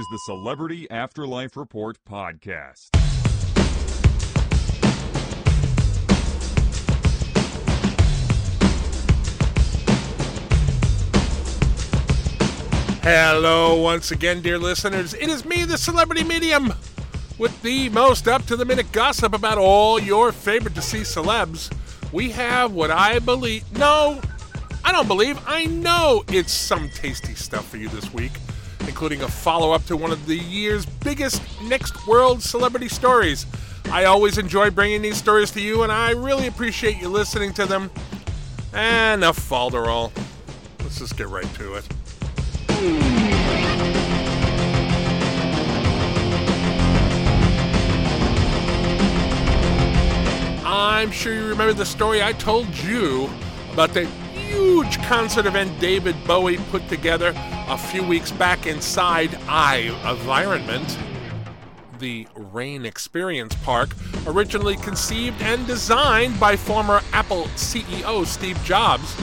is the Celebrity Afterlife Report podcast. Hello, once again, dear listeners. It is me, the celebrity medium, with the most up to the minute gossip about all your favorite deceased celebs. We have what I believe. No, I don't believe. I know it's some tasty stuff for you this week, including a follow up to one of the year's biggest next world celebrity stories. I always enjoy bringing these stories to you, and I really appreciate you listening to them. And enough falderall. Let's just get right to it. I'm sure you remember the story I told you about the huge concert event David Bowie put together a few weeks back inside I Environment, the Rain Experience Park, originally conceived and designed by former Apple CEO Steve Jobs,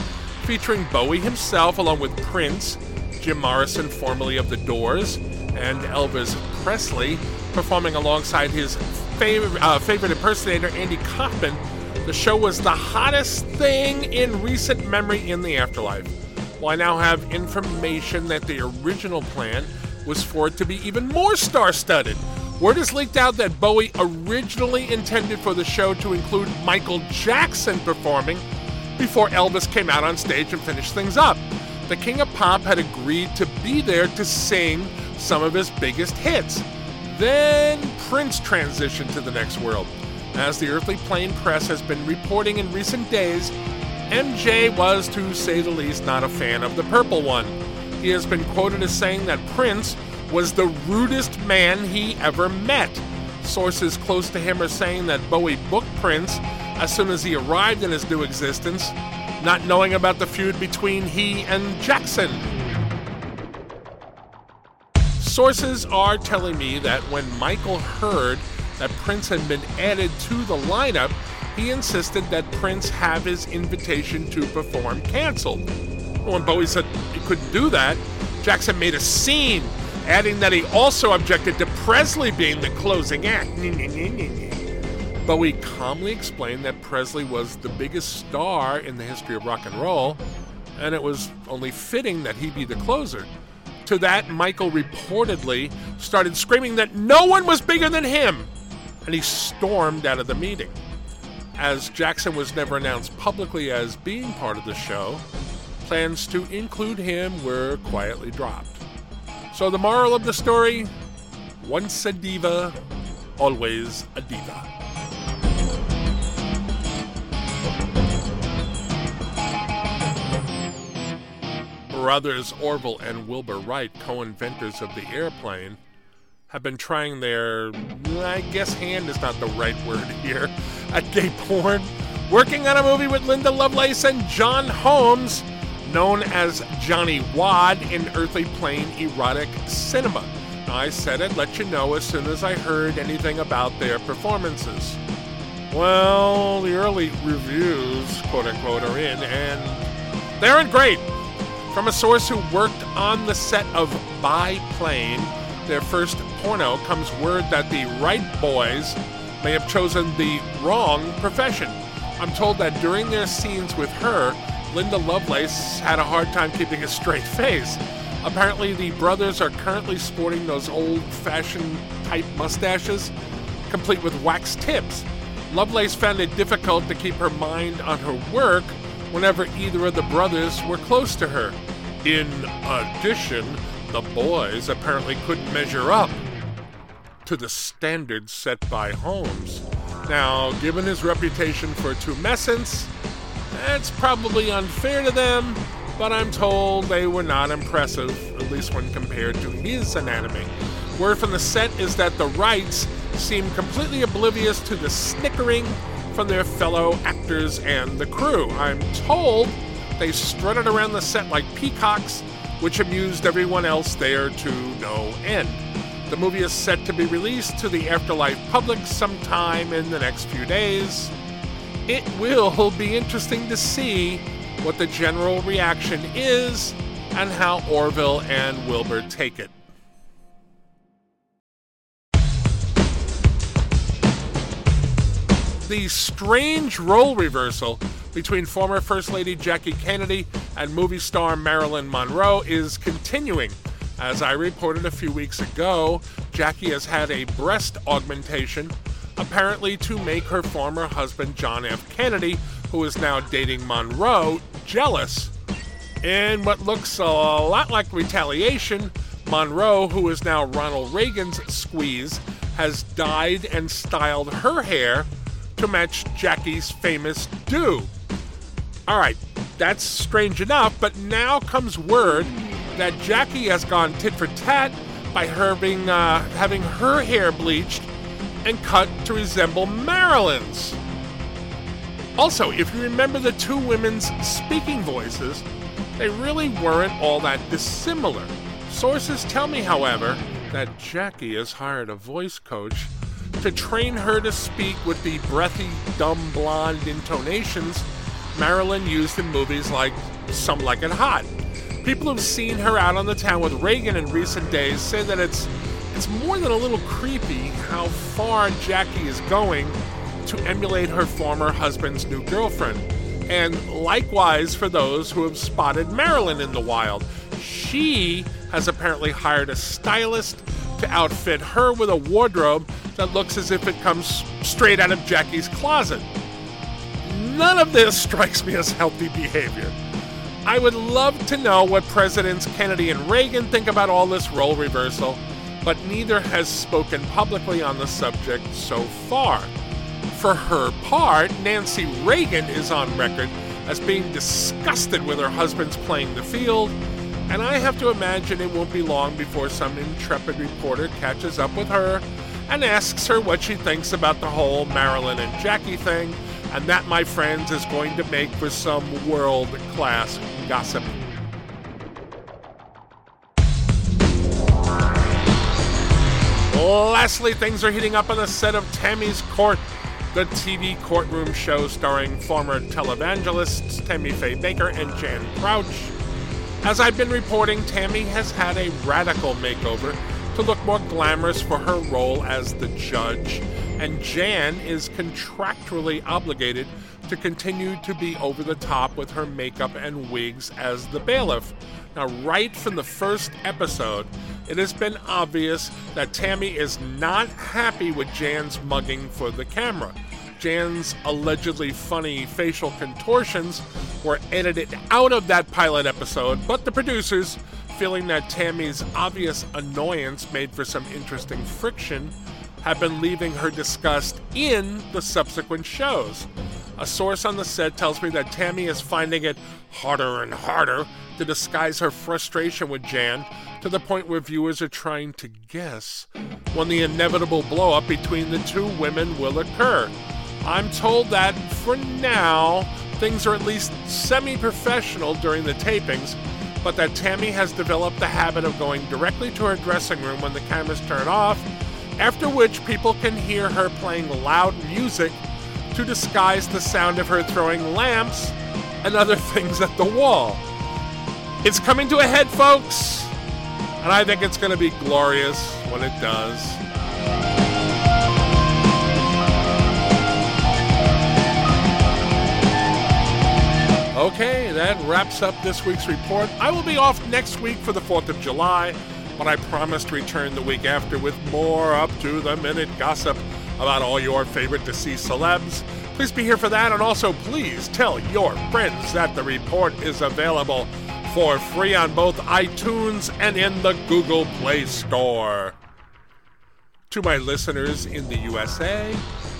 featuring Bowie himself along with Prince, Jim Morrison, formerly of The Doors, and Elvis Presley, performing alongside his favorite, uh, favorite impersonator, Andy Kaufman. The show was the hottest thing in recent memory in the afterlife. Well, I now have information that the original plan was for it to be even more star studded. Word has leaked out that Bowie originally intended for the show to include Michael Jackson performing before Elvis came out on stage and finished things up the King of Pop had agreed to be there to sing some of his biggest hits. Then Prince transitioned to the next world. As the earthly plane press has been reporting in recent days, MJ was, to say the least, not a fan of the purple one. He has been quoted as saying that Prince was the rudest man he ever met. Sources close to him are saying that Bowie booked Prince as soon as he arrived in his new existence not knowing about the feud between he and Jackson. Sources are telling me that when Michael heard that Prince had been added to the lineup, he insisted that Prince have his invitation to perform canceled. When Bowie said he couldn't do that, Jackson made a scene, adding that he also objected to Presley being the closing act. Bowie calmly explained that Presley was the biggest star in the history of rock and roll, and it was only fitting that he be the closer. To that, Michael reportedly started screaming that no one was bigger than him, and he stormed out of the meeting. As Jackson was never announced publicly as being part of the show, plans to include him were quietly dropped. So, the moral of the story once a diva, always a diva. brothers Orville and Wilbur Wright, co inventors of the airplane, have been trying their, I guess, hand is not the right word here, at gay porn, working on a movie with Linda Lovelace and John Holmes, known as Johnny Wadd in Earthly Plane Erotic Cinema. Now, I said I'd let you know as soon as I heard anything about their performances. Well, the early reviews, quote unquote, are in, and they aren't great. From a source who worked on the set of Biplane, their first porno, comes word that the Wright boys may have chosen the wrong profession. I'm told that during their scenes with her, Linda Lovelace had a hard time keeping a straight face. Apparently, the brothers are currently sporting those old fashioned type mustaches, complete with wax tips. Lovelace found it difficult to keep her mind on her work whenever either of the brothers were close to her. In addition, the boys apparently couldn't measure up to the standards set by Holmes. Now, given his reputation for tumescence, that's probably unfair to them, but I'm told they were not impressive, at least when compared to his anatomy. Word from the set is that the Wrights seem completely oblivious to the snickering from their fellow actors and the crew. I'm told they strutted around the set like peacocks, which amused everyone else there to no end. The movie is set to be released to the afterlife public sometime in the next few days. It will be interesting to see what the general reaction is and how Orville and Wilbur take it. The strange role reversal between former First Lady Jackie Kennedy and movie star Marilyn Monroe is continuing as I reported a few weeks ago, Jackie has had a breast augmentation, apparently to make her former husband John F. Kennedy, who is now dating Monroe, jealous. In what looks a lot like retaliation, Monroe, who is now Ronald Reagan's squeeze, has dyed and styled her hair to match Jackie's famous do. All right, that's strange enough, but now comes word that Jackie has gone tit for tat by having, uh, having her hair bleached and cut to resemble Marilyn's. Also, if you remember the two women's speaking voices, they really weren't all that dissimilar. Sources tell me, however, that Jackie has hired a voice coach to train her to speak with the breathy, dumb blonde intonations Marilyn used in movies like Some Like It Hot. People who've seen her out on the town with Reagan in recent days say that it's it's more than a little creepy how far Jackie is going to emulate her former husband's new girlfriend. And likewise for those who have spotted Marilyn in the wild. She has apparently hired a stylist to outfit her with a wardrobe that looks as if it comes straight out of Jackie's closet. None of this strikes me as healthy behavior. I would love to know what Presidents Kennedy and Reagan think about all this role reversal, but neither has spoken publicly on the subject so far. For her part, Nancy Reagan is on record as being disgusted with her husband's playing the field, and I have to imagine it won't be long before some intrepid reporter catches up with her and asks her what she thinks about the whole Marilyn and Jackie thing, and that, my friends, is going to make for some world class gossip. Lastly, things are heating up on the set of Tammy's Court, the TV courtroom show starring former televangelists Tammy Faye Bakker and Jan Crouch. As I've been reporting, Tammy has had a radical makeover to look more glamorous for her role as the judge, and Jan is contractually obligated to continue to be over the top with her makeup and wigs as the bailiff. Now, right from the first episode, it has been obvious that Tammy is not happy with Jan's mugging for the camera. Jan's allegedly funny facial contortions were edited out of that pilot episode, but the producers, feeling that Tammy's obvious annoyance made for some interesting friction, have been leaving her disgust in the subsequent shows. A source on the set tells me that Tammy is finding it harder and harder to disguise her frustration with Jan to the point where viewers are trying to guess when the inevitable blowup between the two women will occur. I'm told that for now, things are at least semi professional during the tapings, but that Tammy has developed the habit of going directly to her dressing room when the cameras turn off, after which people can hear her playing loud music to disguise the sound of her throwing lamps and other things at the wall. It's coming to a head, folks, and I think it's going to be glorious when it does. Okay, that wraps up this week's report. I will be off next week for the 4th of July, but I promise to return the week after with more up to the minute gossip about all your favorite deceased celebs. Please be here for that, and also please tell your friends that the report is available for free on both iTunes and in the Google Play Store. To my listeners in the USA,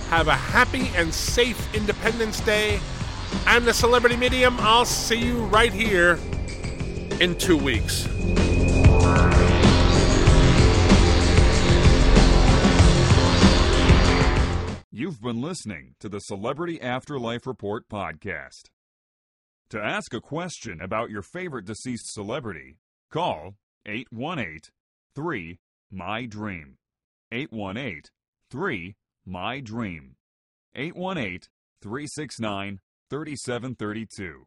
have a happy and safe Independence Day. I'm the Celebrity Medium. I'll see you right here in two weeks. You've been listening to the Celebrity Afterlife Report podcast. To ask a question about your favorite deceased celebrity, call 818 3 My Dream. 818 3 My Dream. 818 369 3732.